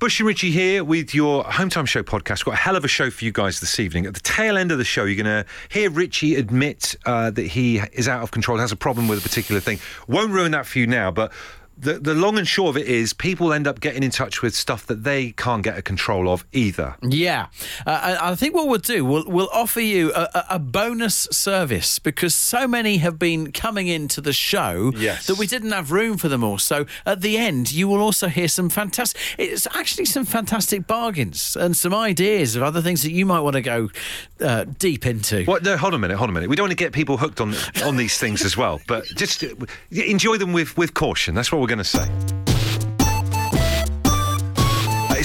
Bush and Richie here with your Home Time Show podcast. Got a hell of a show for you guys this evening. At the tail end of the show, you're going to hear Richie admit uh, that he is out of control, has a problem with a particular thing. Won't ruin that for you now, but the, the long and short of it is people end up getting in touch with stuff that they can't get a control of either. Yeah, uh, I think what we'll do, we'll, we'll offer you a, a, bonus service because so many have been coming into the show yes. that we didn't have room for them all. So at the end, you will also hear some fantastic, it's actually some fantastic bargains and some ideas of other things that you might want to go uh, deep into. What? No, hold on a minute, hold on a minute. We don't want to get people hooked on on these things as well, but just enjoy them with, with caution. That's what we're going to say.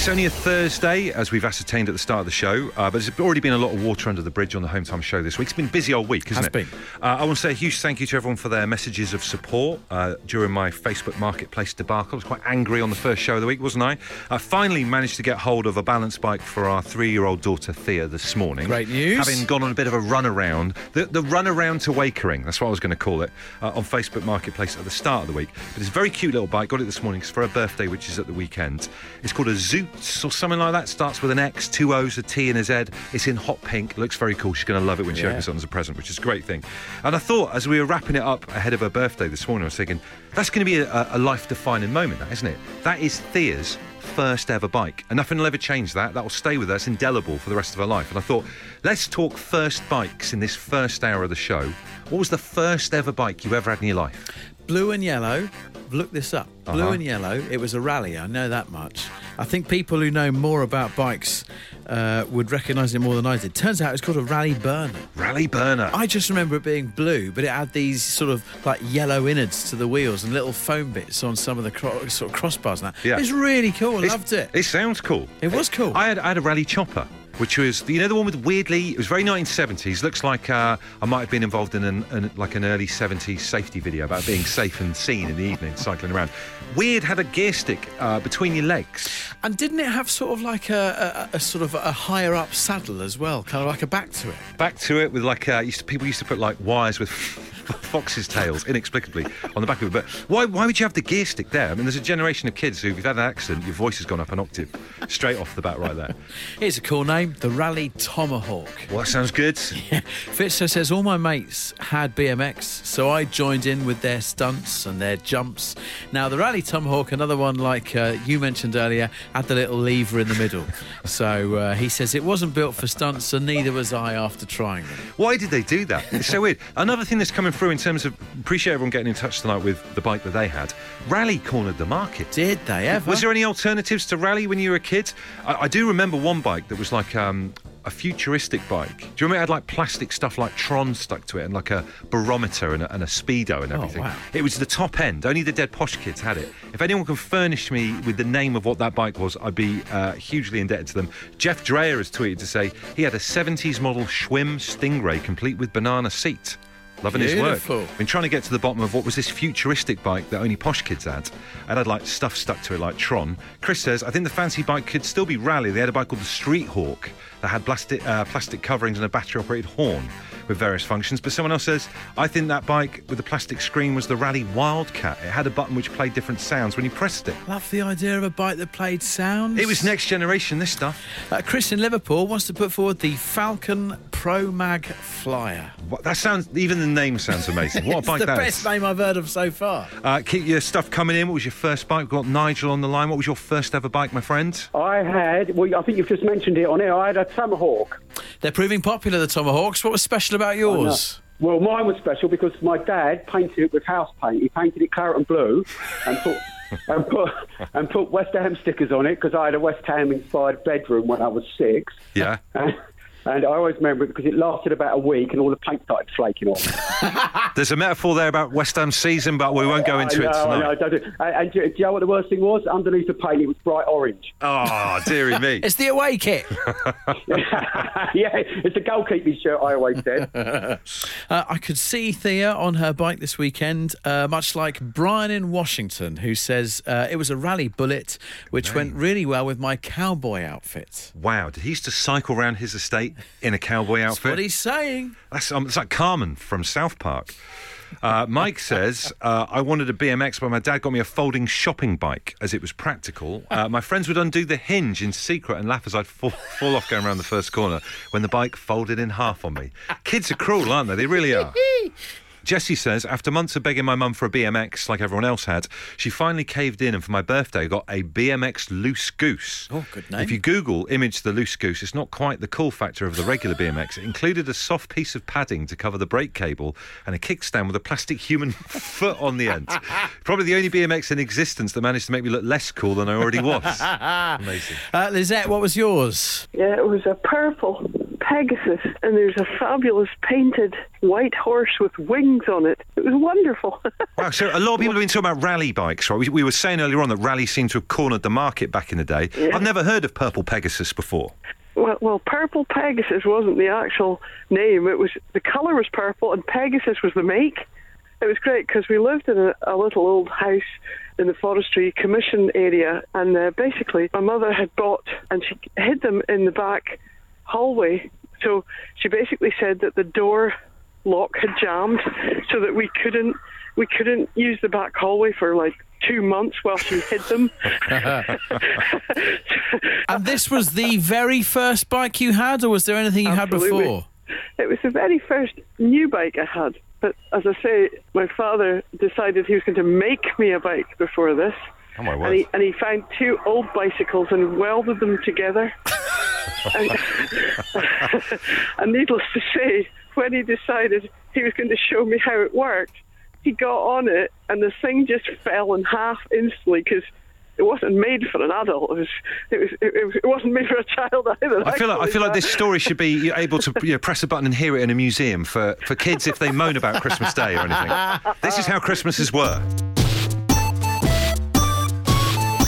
It's only a Thursday, as we've ascertained at the start of the show, uh, but there's already been a lot of water under the bridge on the Home Time show this week. It's been a busy old week, hasn't Has it? Been. Uh, I want to say a huge thank you to everyone for their messages of support uh, during my Facebook Marketplace debacle. I was quite angry on the first show of the week, wasn't I? I finally managed to get hold of a balance bike for our three-year-old daughter Thea this morning. Great news. Having gone on a bit of a run around, the, the run around to Wakering, that's what I was going to call it, uh, on Facebook Marketplace at the start of the week. But it's a very cute little bike. Got it this morning. It's for her birthday, which is at the weekend. It's called a Xootz or something like that. Starts with an X, two O's, a T, and a Z. It's in hot pink. Looks very cool. She's going to love it when she Yeah. opens it as a present, which is a great thing. And I thought, as we were wrapping it up ahead of her birthday this morning, I was thinking, that's going to be a, a life-defining moment, that isn't it? That is Thea's first ever bike, and nothing will ever change that. That will stay with her. It's indelible for the rest of her life. And I thought, let's talk first bikes in this first hour of the show. What was the first ever bike you ever had in your life? Blue and yellow. Look this up. Blue Uh-huh. and yellow. It was a Raleigh. I know that much. I think people who know more about bikes uh, would recognise it more than I did. Turns out it's called a Raleigh Burner. Raleigh Burner. I just remember it being blue, but it had these sort of like yellow innards to the wheels and little foam bits on some of the cro- sort of crossbars. And that Yeah. it's really cool. I It's- loved it. It sounds cool. It was cool. I had, I had a Raleigh Chopper. Which was, you know, the one with weirdly, it was very 1970s. Looks like uh, I might have been involved in an, an, like an early 70s safety video about being safe and seen in the evening, cycling around. Weird had a gear stick uh, between your legs. And didn't it have sort of like a, a, a sort of a higher up saddle as well, kind of like a back to it? Back to it with like, uh, used to, people used to put like wires with foxes' tails inexplicably on the back of it. But why, why would you have the gear stick there? I mean, there's a generation of kids who, if you've had an accident, your voice has gone up an octave straight off the bat right there. Here's a cool name, the Raleigh Tomahawk. Well, that sounds good. Fitzer says all my mates had BMX, so I joined in with their stunts and their jumps. Now the Raleigh Tomahawk, another one like uh, you mentioned earlier, had the little lever in the middle. So uh, he says it wasn't built for stunts, and neither was I after trying them. Why did they do that? It's so weird. Another thing that's coming through in terms of appreciate everyone getting in touch tonight with the bike that they had. Raleigh cornered the market. Did they ever? Was there any alternatives to Raleigh when you were a kid? I, I do remember one bike that was like um, a futuristic bike. Do you remember it had like plastic stuff like Tron stuck to it and like a barometer and a, and a speedo and everything? wow. It was the top end. Only the dead posh kids had it. If anyone can furnish me with the name of what that bike was, I'd be uh, hugely indebted to them. Jeff Dreyer has tweeted to say he had a 70s model Schwinn Stingray complete with banana seat. Loving his Beautiful. work. Been trying to get to the bottom of what was this futuristic bike that only posh kids had. And had like stuff stuck to it like Tron. Chris says, I think the fancy bike could still be Raleigh. They had a bike called the Street Hawk that had plastic, uh, plastic coverings and a battery operated horn with various functions. But someone else says, I think that bike with the plastic screen was the Raleigh Wildcat. It had a button which played different sounds when you pressed it. Love the idea of a bike that played sounds. It was next generation, this stuff. Uh, Chris in Liverpool wants to put forward the Falcon Pro Mag Flyer. What, that sounds, even the name sounds amazing. What a it's bike the that best is. name I've heard of so far. Uh, keep your stuff coming in. What was your first bike? We've got Nigel on the line. What was your first ever bike, my friend? I had, well, I think you've just mentioned it on air. I had a Tomahawk. They're proving popular, the Tomahawks. What was special about yours? Well, mine was special because my dad painted it with house paint. He painted it claret and blue and put and put and put West Ham stickers on it because I had a West Ham inspired bedroom when I was six. Yeah. And I always remember it because it lasted about a week and all the paint started flaking off. There's a metaphor there about West Ham season, but we won't go into I it know, I tonight. know, don't do- and, and do, do you know what the worst thing was? Underneath the paint, it was bright orange. Oh, dearie me. It's the away kit. yeah, it's a goalkeeping shirt, I always said. Uh, I could see Thea on her bike this weekend, uh, much like Brian in Washington, who says uh, it was a Raleigh Bullet, which went really well with my cowboy outfit. Wow, did he used to cycle around his estate in a cowboy outfit. That's what he's saying. That's um, it's like Cartman from South Park. Uh, Mike says, uh, I wanted a BMX, but my dad got me a folding shopping bike as it was practical. Uh, my friends would undo the hinge in secret and laugh as I'd fall, fall off going around the first corner when the bike folded in half on me. Kids are cruel, aren't they? They really are. Jessie says, after months of begging my mum for a BMX like everyone else had, she finally caved in and for my birthday got a BMX loose goose. Oh, good name. If you Google image the loose goose, it's not quite the cool factor of the regular BMX. It included a soft piece of padding to cover the brake cable and a kickstand with a plastic human foot on the end. Probably the only BMX in existence that managed to make me look less cool than I already was. Amazing. Uh, Lizette, what was yours? Yeah, it was a purple Pegasus, and there's a fabulous painted white horse with wings on it. It was wonderful. Wow, so a lot of people have been talking about Raleigh bikes, right? We, we were saying earlier on that Raleigh seemed to have cornered the market back in the day. I've never heard of Purple Pegasus before. well, well, purple Pegasus wasn't the actual name. It was the color was purple, and Pegasus was the make. It was great because we lived in a, a little old house in the forestry commission area, and uh, basically my mother had bought and she hid them in the back hallway. So she basically said that the door lock had jammed, so that we couldn't we couldn't use the back hallway for like two months while she hid them. And this was the very first bike you had, or was there anything you had before? It was the very first new bike I had. But as I say, my father decided he was going to make me a bike before this. Oh, my And he, and he found two old bicycles and welded them together. and, and needless to say, when he decided he was going to show me how it worked, he got on it and the thing just fell in half instantly because it wasn't made for an adult. It was. It was. It, was, it wasn't made for a child either. I feel like I feel like this story should be you're able to you know, press a button and hear it in a museum for, for kids if they moan about Christmas Day or anything. This is how Christmases were.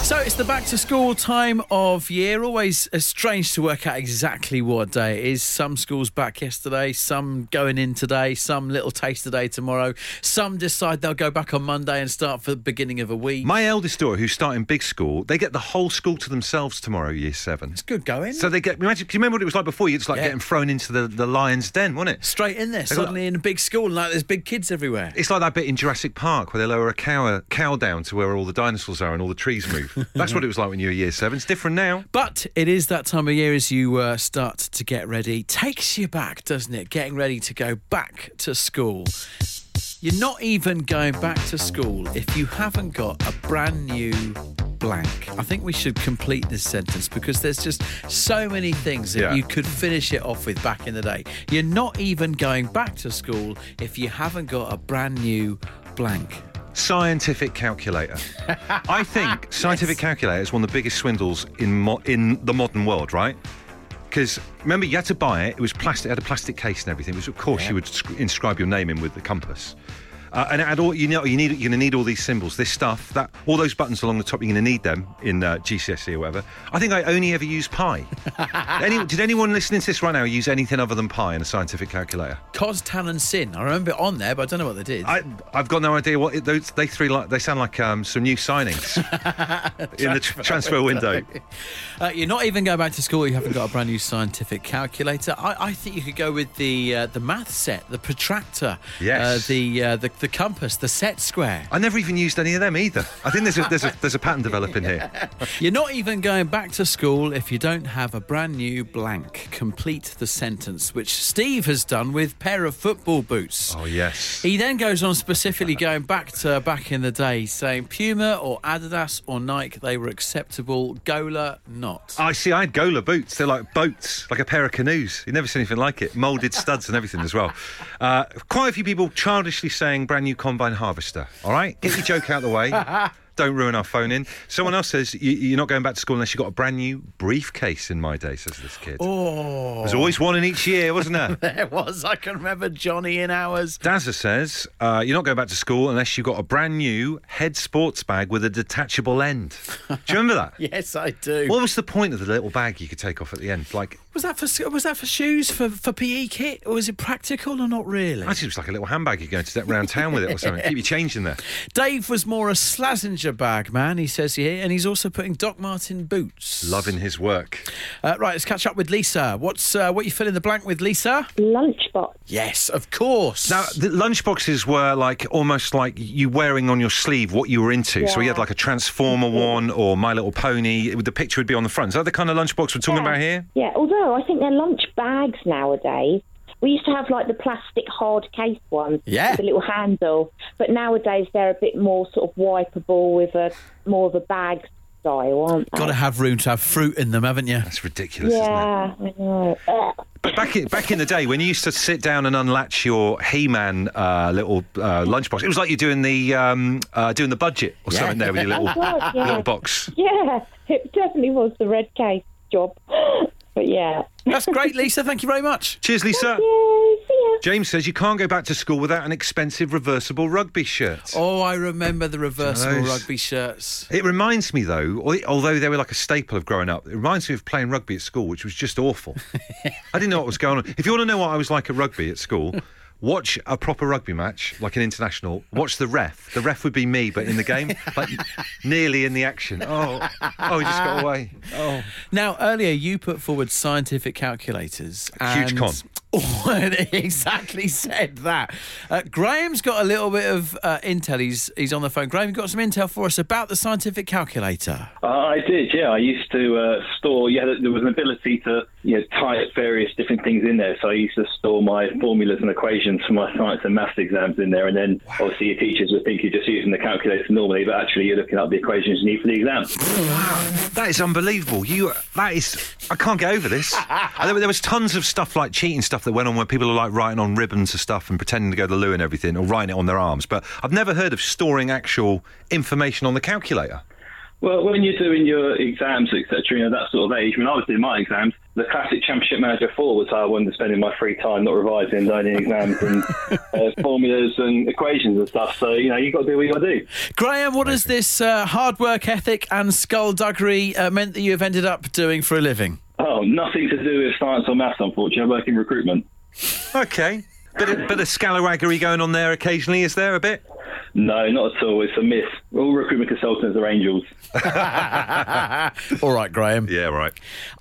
So it's the back to school time of year. Always uh, strange to work out exactly what day it is. Some schools back yesterday, some going in today, some little taste today, tomorrow. Some decide they'll go back on Monday and start for the beginning of a week. My eldest daughter, who's starting big school, they get the whole school to themselves tomorrow, year seven. it's good going. So they get. Imagine, can you remember what it was like before? It's like Yeah. getting thrown into the, the lion's den, wasn't it? Straight in there, got- suddenly in a big school, and like there's big kids everywhere. It's like that bit in Jurassic Park where they lower a cow cow down to where all the dinosaurs are and all the trees move. That's what it was like when you were year seven. It's different now. But it is that time of year as you uh, start to get ready. Takes you back, doesn't it? Getting ready to go back to school. You're not even going back to school if you haven't got a brand new blank. I think we should complete this sentence because there's just so many things that Yeah. you could finish it off with back in the day. You're not even going back to school if you haven't got a brand new blank. Scientific calculator. I think scientific calculator is one of the biggest swindles in mo- in the modern world, right? Because remember, you had to buy it. It was plastic. It had a plastic case and everything. Which of course, you would sc- inscribe your name in with the compass. Uh, and had all you know. You need. You're going to need all these symbols, this stuff, that all those buttons along the top. You're going to need them in uh, GCSE or whatever. I think I only ever use pi. Any, did anyone listening to this right now use anything other than pi in a scientific calculator? Cos, tan, and sin. I remember it on there, but I don't know what they did. I, I've got no idea what it, those they three like. They sound like um, some new signings in the tr- transfer window. Uh, you're not even going back to school. You haven't got a brand new scientific calculator. I, I think you could go with the uh, the math set, the protractor, Yes. uh, the, uh, the the compass, the set square. I never even used any of them either. I think there's a, there's a, there's a pattern developing here. You're not even going back to school if you don't have a brand new blank. Complete the sentence, which Steve has done with pair of football boots. Oh yes. He then goes on specifically going back to back in the day, saying Puma or Adidas or Nike, they were acceptable. Gola, not. I see. I had Gola boots. They're like boats, like a pair of canoes. You never seen anything like it. Molded studs and everything as well. Uh, quite a few people childishly saying brand new combine harvester. All right, get your joke out of the way. Don't ruin our phone in. Someone else says you, you're not going back to school unless you got a brand new briefcase. In my day, says this kid. Oh, There's always one in each year, wasn't there? there was. I can remember Johnny in ours. Dazza says uh, you're not going back to school unless you've got a brand new head sports bag with a detachable end. Do you remember that? Yes, I do. What was the point of the little bag you could take off at the end? Like Was that for was that for shoes for for PE kit or was it practical or not really? Actually, it was like a little handbag you're going to step around town with it or something. Keep your change in there. Dave was more a Slazenger bag man, he says here, and he's also putting Doc Martin boots. Loving his work. Uh, right, let's catch up with Lisa. What's uh, what you fill in the blank with, Lisa? Lunchbox. Yes, of course. Now, the lunchboxes were like almost like you wearing on your sleeve what you were into. So you had like a Transformer one or My Little Pony. The picture would be on the front. Is that the kind of lunchbox we're talking Yeah. about here? Yeah, although I think they're lunch bags nowadays. We used to have like the plastic hard case ones Yeah. with a little handle, but nowadays they're a bit more sort of wipeable with a more of a bag style, aren't they? Got to have room to have fruit in them, haven't you? That's ridiculous, isn't it? yeah, I know. Ugh. But back in, back in the day, when you used to sit down and unlatch your He-Man uh, little uh, lunchbox, it was like you're doing the um, uh, doing the budget or Yeah. something there with your little It was, yeah. little box. Yeah, it definitely was the red case job. But yeah. That's great, Lisa. Thank you very much. Cheers, Lisa. Yay, see ya. James says you can't go back to school without an expensive reversible rugby shirt. Oh, I remember the reversible Those- rugby shirts. It reminds me, though, although they were like a staple of growing up, it reminds me of playing rugby at school, which was just awful. I didn't know what was going on. If you want to know what I was like at rugby at school, watch a proper rugby match, like an international. Watch the ref. The ref would be me, but in the game, like nearly in the action. Oh, oh, he just got away. Oh, Now, earlier you put forward scientific calculators. Huge con. Oh, exactly said that. Uh, Graham's got a little bit of uh, intel. He's he's on the phone. Graham, you got some intel for us about the scientific calculator. Uh, I did, yeah. I used to uh, store. Yeah, there was an ability to you know type various different things in there. So I used to store my formulas and equations for my science and maths exams in there. And then obviously your teachers would think you're just using the calculator normally, but actually you're looking up the equations you need for the exam. that is unbelievable. You, that is, I can't get over this. There, there was tons of stuff like cheating stuff that went on where people are like writing on ribbons and stuff and pretending to go to the loo and everything, or writing it on their arms. But I've never heard of storing actual information on the calculator. Well, when you're doing your exams, etc., you know that sort of age. When I was doing my exams, the classic Championship Manager Four was how I wanted to spend my free time, not revising, learning exams and uh, formulas and equations and stuff. So you know you've got to do what you got to do. Graham, what has this uh, hard work ethic and skullduggery uh, meant that you have ended up doing for a living? Oh, nothing to do with science or maths, unfortunately. I work in recruitment. Okay. Bit of, bit of scalawaggery going on there occasionally, is there a bit? No, not at all. It's a myth. All recruitment consultants are angels. All right, Graham. Yeah, right.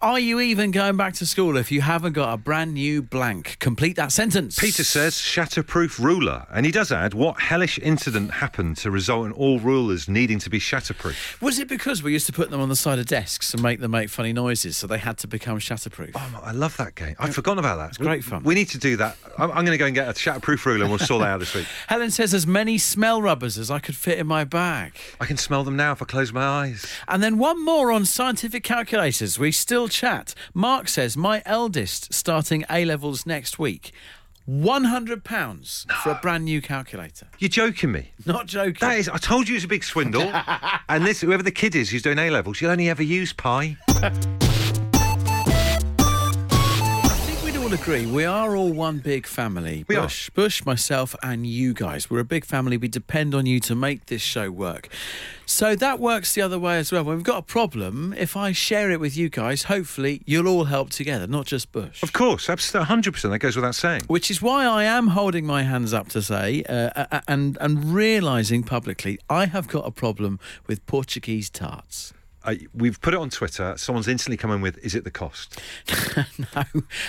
Are you even going back to school if you haven't got a brand new blank? Complete that sentence. Peter says shatterproof ruler. And he does add, what hellish incident happened to result in all rulers needing to be shatterproof? Was it because we used to put them on the side of desks and make them make funny noises, so they had to become shatterproof? Oh, I love that game. I'd forgotten about that. It's great fun. We need to do that. I'm, I'm going to go and get a shatterproof ruler and we'll sort that out this week. Helen says as many smell rubbers as I could fit in my bag. I can smell them now if I close my eyes. And then one more on scientific calculators. We still chat. Mark says my eldest starting A levels next week. £100 for a brand new calculator. You're joking me. Not joking. That is, I told you it's a big swindle. and this, whoever the kid is who's doing A levels, you'll only ever use pi. all agree we are all one big family. We are. Bush, Bush, myself, and you guys. We're a big family. We depend on you to make this show work. So that works the other way as well. When we've got a problem, if I share it with you guys, hopefully you'll all help together, not just Bush. Of course, absolutely, 100%. That goes without saying. Which is why I am holding my hands up to say, uh, uh, and and realizing publicly, I have got a problem with Portuguese tarts. Uh, we've put it on Twitter. Someone's instantly come in with, is it the cost? no,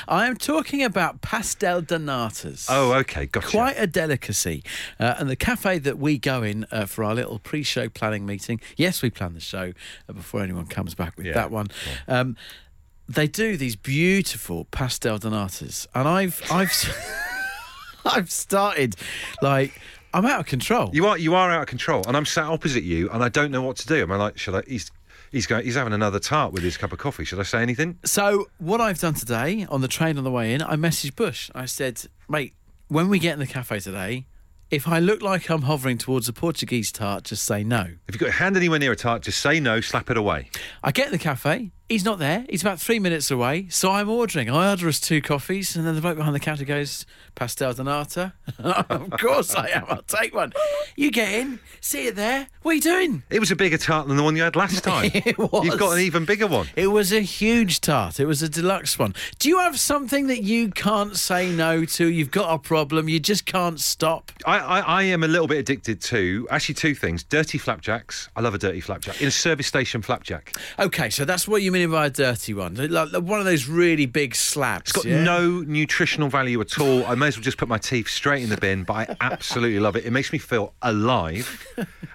I am talking about pastel de natas. Oh, okay, gotcha. Quite a delicacy. Uh, and the cafe that we go in uh, for our little pre show planning meeting, yes, we plan the show uh, before anyone comes back with Yeah, that one. Um, they do these beautiful pastel de natas, and I've I've I've started like I'm out of control. You are you are out of control, and I'm sat opposite you, and I don't know what to do. Am I like, should I? He's he's going. He's having another tart with his cup of coffee. Should I say anything? So what I've done today on the train on the way in, I messaged Bush. I said, "Mate, when we get in the cafe today, if I look like I'm hovering towards a Portuguese tart, just say no." If you've got your hand anywhere near a tart, just say no. Slap it away. I get in the cafe. He's not there. He's about three minutes away. So I'm ordering. I order us two coffees, and then the bloke behind the counter goes, Pastel de Nata. of course I am. I'll take one. You get in, see it there. What are you doing? It was a bigger tart than the one you had last time. It was. You've got an even bigger one. It was a huge tart. It was a deluxe one. Do you have something that you can't say no to? You've got a problem. You just can't stop. I, I, I am a little bit addicted to actually two things: dirty flapjacks. I love a dirty flapjack in a service station flapjack. Okay, so that's what you mean by a dirty one. Like like one of those really big slabs. It's got yeah? no nutritional value at all. I may as well just put my teeth straight in the bin, but I absolutely love it. It makes me feel alive,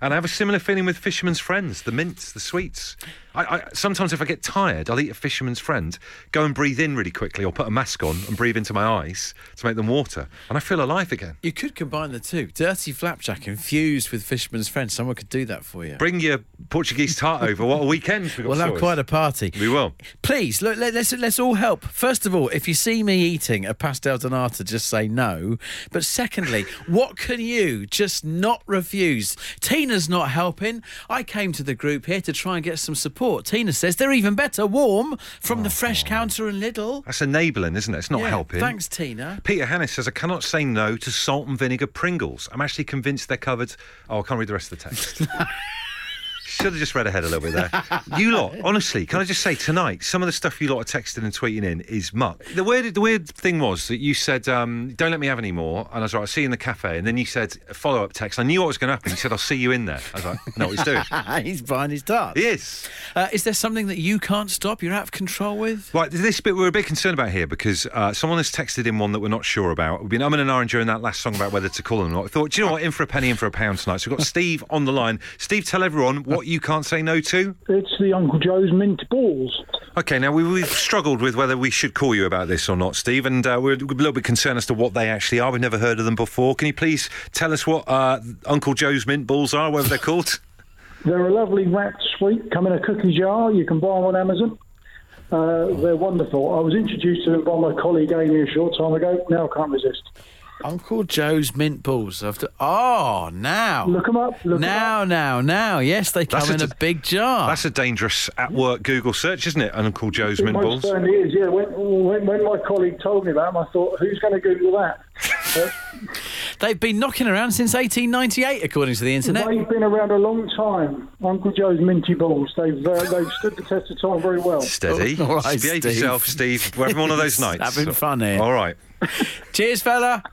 and I have a similar feeling with Fisherman's Friends, the mints, the sweets. I, I, sometimes if I get tired, I'll eat a Fisherman's Friend, go and breathe in really quickly, or put a mask on and breathe into my eyes to make them water, and I feel alive again. You could combine the two. Dirty flapjack infused with Fisherman's Friend. Someone could do that for you. Bring your Portuguese tart over. What a weekend got We'll have quite a party. We will. Please, look, let, us let's all help. First of all, if you see me eating a pastel de nata, just say no. But secondly, what can you just not refuse? Tina's not helping. I came to the group here to try and get some support. Tina says they're even better warm from the oh, fresh counter and Lidl. That's enabling, isn't it? It's not Yeah, helping. Thanks, Tina. Peter Hannis says, I cannot say no to salt and vinegar Pringles. I'm actually convinced they're covered. Oh, I can't read the rest of the text. Should have just read ahead a little bit there. You lot, honestly, can I just say tonight, some of the stuff you lot are texting and tweeting in is muck. The weird, the weird thing was that you said, um, "Don't let me have any more," and I was like, "I'll see you in the cafe." And then you said a follow-up text. I knew what was going to happen. You said, "I'll see you in there." I was like, "I "Know what he's doing." He's buying his darts. He is. Uh, is there something that you can't stop? You're out of control with? Right, this bit we're a bit concerned about here because uh, someone has texted in one that we're not sure about. We've been umming and ahhing during that last song about whether to call them or not. I thought, do you know what? In for a penny, in for a pound tonight. So we've got Steve on the line. Steve, tell everyone what you can't say no to. It's the Uncle Joe's mint balls. Okay, now we, we've struggled with whether we should call you about this or not, Steve, and uh, we're a little bit concerned as to what they actually are. We've never heard of them before. Can you please tell us what uh, Uncle Joe's mint balls are, whatever they're called? They're a lovely wrapped sweet, come in a cookie jar. You can buy them on Amazon. Uh, they're wonderful. I was introduced to them by my colleague Amy a short time ago. Now I can't resist. Uncle Joe's mint balls. After oh, now Look them up. Look 'em now, up. now, now. Yes, they come That's a in a d- big jar. That's a dangerous at work Google search, isn't it? Uncle Joe's It mint most balls. certainly is. Yeah. When, when, when my colleague told me that, I thought, who's going to Google that? They've been knocking around since 1898, according to the internet. they've been around a long time. Uncle Joe's minty balls. They've uh, they've stood the test of time very well. Steady. All right, Behave Steve. yourself, Steve. We're having one of those nights. Having fun here. All right. Cheers, fella.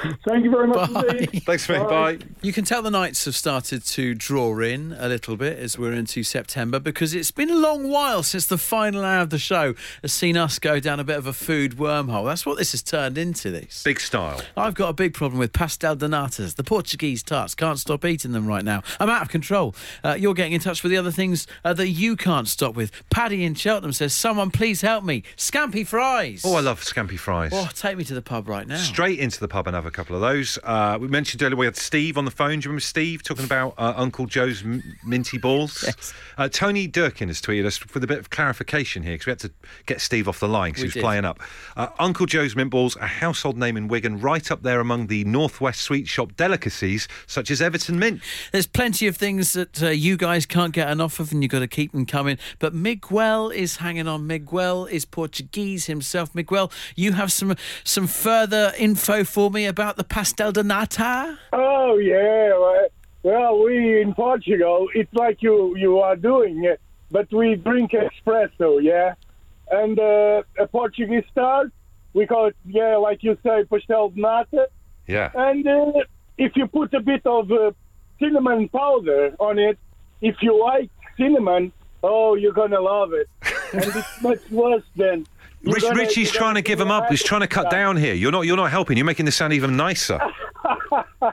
Thank you very much Bye. indeed. Thanks, mate. Bye. You can tell the nights have started to draw in a little bit as we're into September because it's been a long while since the final hour of the show has seen us go down a bit of a food wormhole. That's what this has turned into. This. Big style. I've got a big problem with pastel de natas, the Portuguese tarts. Can't stop eating them right now. I'm out of control. Uh, you're getting in touch with the other things uh, that you can't stop with. Paddy in Cheltenham says, "Someone please help me. Scampi fries. Oh, I love scampi fries. Oh, take me to the pub right now. Straight into the pub and have a couple of those. Uh, we mentioned earlier we had Steve on the phone. Do you remember Steve talking about uh, Uncle Joe's m- minty balls? Yes. Uh, Tony Durkin has tweeted us with a bit of clarification here because we had to get Steve off the line because he was did. playing up. Uh, Uncle Joe's mint balls, a household name in Wigan, right up there among the Northwest sweet shop delicacies such as Everton mint. There's plenty of things that uh, you guys can't get enough of, and you've got to keep them coming. But Miguel is hanging on. Miguel is Portuguese himself. Miguel, you have some some further info for me about the pastel de nata? Oh yeah. Well, well, we in Portugal, it's like you you are doing it, but we drink espresso, yeah. And uh, a Portuguese start, we call it yeah, like you say, pastel de nata. Yeah. And uh, if you put a bit of uh, cinnamon powder on it, if you like cinnamon, oh, you're gonna love it. and it's much worse than. You're Rich, gonna- Richie's trying gonna give him up. He's trying to cut down here. You're not. You're not helping. You're making this sound even nicer.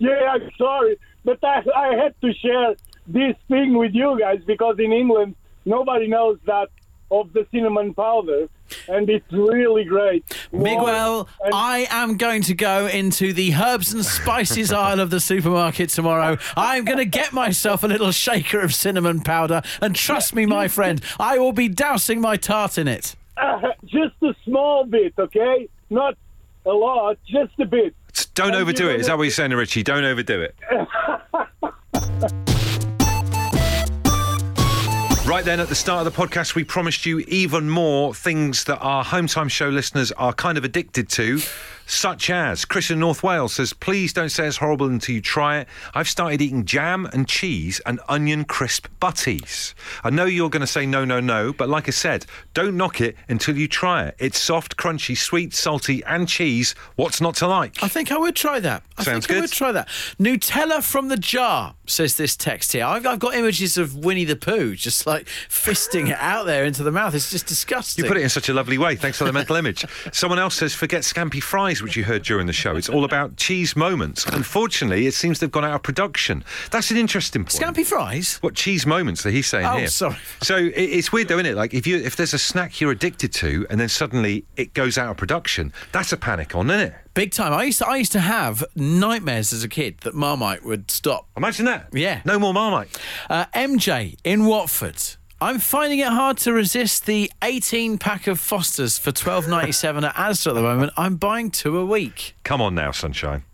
Yeah, I'm sorry, but I, I had to share this thing with you guys because in England nobody knows that of the cinnamon powder, and it's really great. Miguel, And- I am going to go into the herbs and spices aisle of the supermarket tomorrow. I'm going to get myself a little shaker of cinnamon powder, and trust me, my friend, I will be dousing my tart in it. just a small bit, okay? Not a lot, just a bit. Don't And overdo it. Is that what you're saying, Richie? Don't overdo it. Right then, at the start of the podcast, we promised you even more things that our home time show listeners are kind of addicted to. Such as Chris in North Wales says, please don't say it's horrible until you try it. I've started eating jam and cheese and onion crisp butties. I know you're going to say no, no, no, but like I said, don't knock it until you try it. It's soft, crunchy, sweet, salty, and cheese. What's not to like? I think I would try that. I Sounds think I would try that. Nutella from the jar, says this text here. I've, I've got images of Winnie the Pooh just like fisting it out there into the mouth. It's just disgusting. You put it in such a lovely way. Thanks for the mental image. Someone else says, forget scampi fries, which you heard during the show. It's all about cheese moments. Unfortunately, it seems they've gone out of production. That's an interesting point. Scampi fries? What cheese moments that he's saying Oh, here? sorry. So it, it's weird, though, isn't it? Like if you if there's a snack you're addicted to, and then suddenly it goes out of production, that's a panic on, isn't it? Big time. I used to, I used to have nightmares as a kid that Marmite would stop. Imagine that. Yeah. No more Marmite. Uh, MJ in Watford. I'm finding it hard to resist the 18 pack of Fosters for 12.97 at Asda at the moment. I'm buying two a week. Come on now, sunshine.